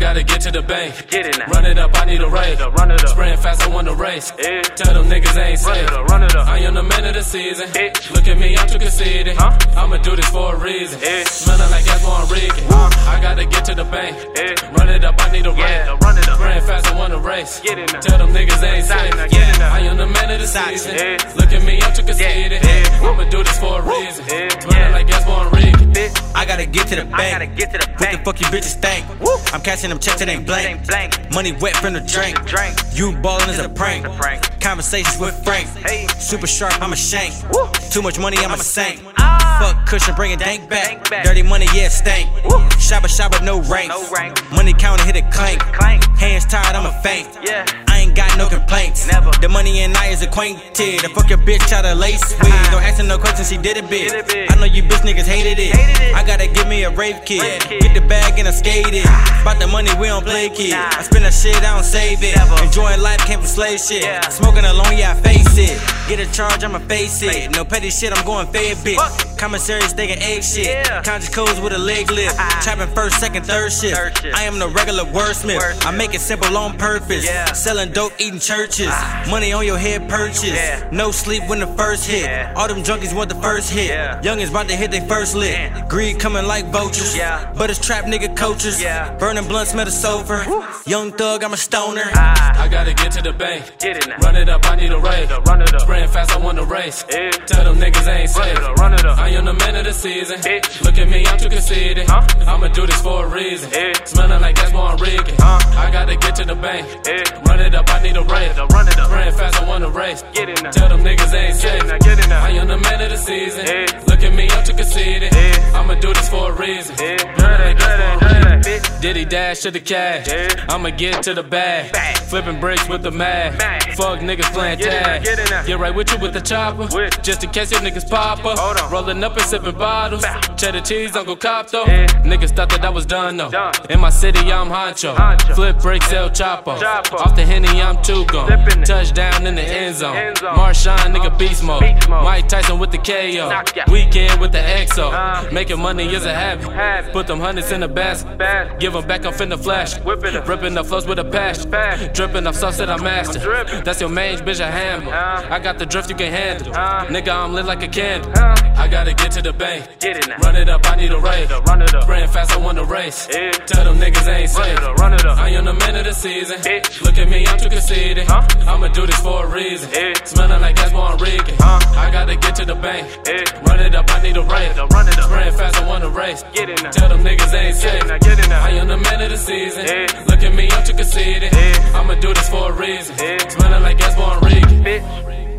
gotta get to the bank. Get it now. Run it up, I need a race. Run it up. Spraying fast, I want to race. Yeah. Tell them niggas ain't Run safe. it up, run it up. I am the man of the season. Bitch. Look at me, I'm too conceited. Huh? I'ma do this for a reason. Yeah. Smelling like that's Juan Rican. I gotta get to the bank. Yeah. Run it up, I need a Yeah, race. run it up. Spraying fast, I want to race. Get it now. Tell them niggas ain't safe. now, get it now. I am the man of the season. Yeah. Look at me, I'm too conceited. Yeah. I'ma do this for a reason. Smelling like that's Juan Rican. Gotta get to the I gotta bank. get to the What the fuck you bitches think? Woo. I'm catching them checks, it ain't blank. Money wet from the drink. Drink. You ballin' is a prank. A prank. Conversations with Frank. Hey. Super sharp, I'm a shank. Woo. Too much money, I'm a saint. Ah. Fuck cushion, bring a dank back. Back. Dirty money, yeah, stank. Woo. Shabba shabba, no rank. No rank. Money counter, hit a clank. Clank. Hands tied, I'm a faint. Yeah. I ain't got no complaints. Never. The money and I is acquainted. I fuck your bitch out of lace wig. Uh-huh. Don't ask no questions, she did it big. Did it big. I know you bitch niggas hated it. Hated it. I gotta give me a rape kit. Rape kit. Get the bag and I skate it. Ah. About the money, we don't play kid. Nah. I spend that shit, I don't save it. Never. Enjoying life, can't slave shit. Yeah. Smoking alone, yeah, I face it. Get a charge, I'ma face it. No petty shit, I'm going fed bitch. Fuck. Commissary steak and egg shit. Yeah. Conscious codes with a leg lift. Trapping first, second, third shift. Third shift. I am the regular wordsmith. Wordsmith. I make it simple on purpose. Yeah. Selling dope, eating churches. Money on your head purchase. Yeah. No sleep when the first hit. Yeah. All them junkies want the first hit. Yeah. Youngins about to hit their first lit. Damn. Greed coming like vultures. Yeah. But it's trap nigga coaches. Yeah. Burning blunt, smell the sulfur. Young thug, I'm a stoner. Ah. I gotta get to the bank. Get it now. Run it up, I need a race. Run it up, run it up. Spraying fast, I want to race. Yeah. Tell them niggas I ain't Run it up, run it up. I am the man of the season. Bitch. Look at me, I'm too conceited. Huh? I'ma do this for a reason. Yeah. Smelling like that's Juan Rican. Huh? I gotta get to the bank. Yeah. Run it up, I need a race. up, run it up. Spraying fast, I want to race. Get now. Tell them niggas ain't Get safe. get it now. I am the man of the season. Yeah. Look at me, I'm too conceited. Yeah. I'ma do this for a reason. Yeah. Diddy dash to the cash. I'ma get to the bag. Flipping bricks with the mag. Fuck niggas playing Get it now, tag. get right with you with the chopper. Just in case your niggas pop up. Rolling up and sipping bottles. Cheddar cheese, Uncle Cop though. Niggas thought that I was done though. In my city, I'm honcho. Flip break, El Chapo. Off the henny, I'm two gone. Touchdown in the end zone. Marshawn, nigga, beast mode. Mike Tyson with the KO. Weeknd with the XO. Making money is a habit. Put them hundreds in the basket. Basket. Give them back, I'm finna flash. Whipping it. Ripping the flows with a passion. Passion. Dripping off sauce that I master. I'm. That's your mange, bitch, I handle. Uh. I got the drift you can handle. Uh. Nigga, I'm lit like a candle. Uh. I gotta get to the bank. Get it now. Run it up, I need a race. up, run it up. Spraying fast, I want to race. Yeah. Tell them niggas ain't Run safe. it up, run it up. I am the man of the season. Bitch. Look at me, I'm too conceited. Huh? I'ma do this for a reason. Yeah. Smelling like that's Juan Rican. Huh? I gotta get to the bank. Yeah. Run it up, I need a race. up, run it up. Fast, I want to race. Get it now. Tell them niggas ain't Get safe. it now, get it now. I I'm the man of the season. Yeah. Look at me, I'm too conceited. Yeah. I'ma do this for a reason. Yeah. Smelling like gas, born rigged. Bitch.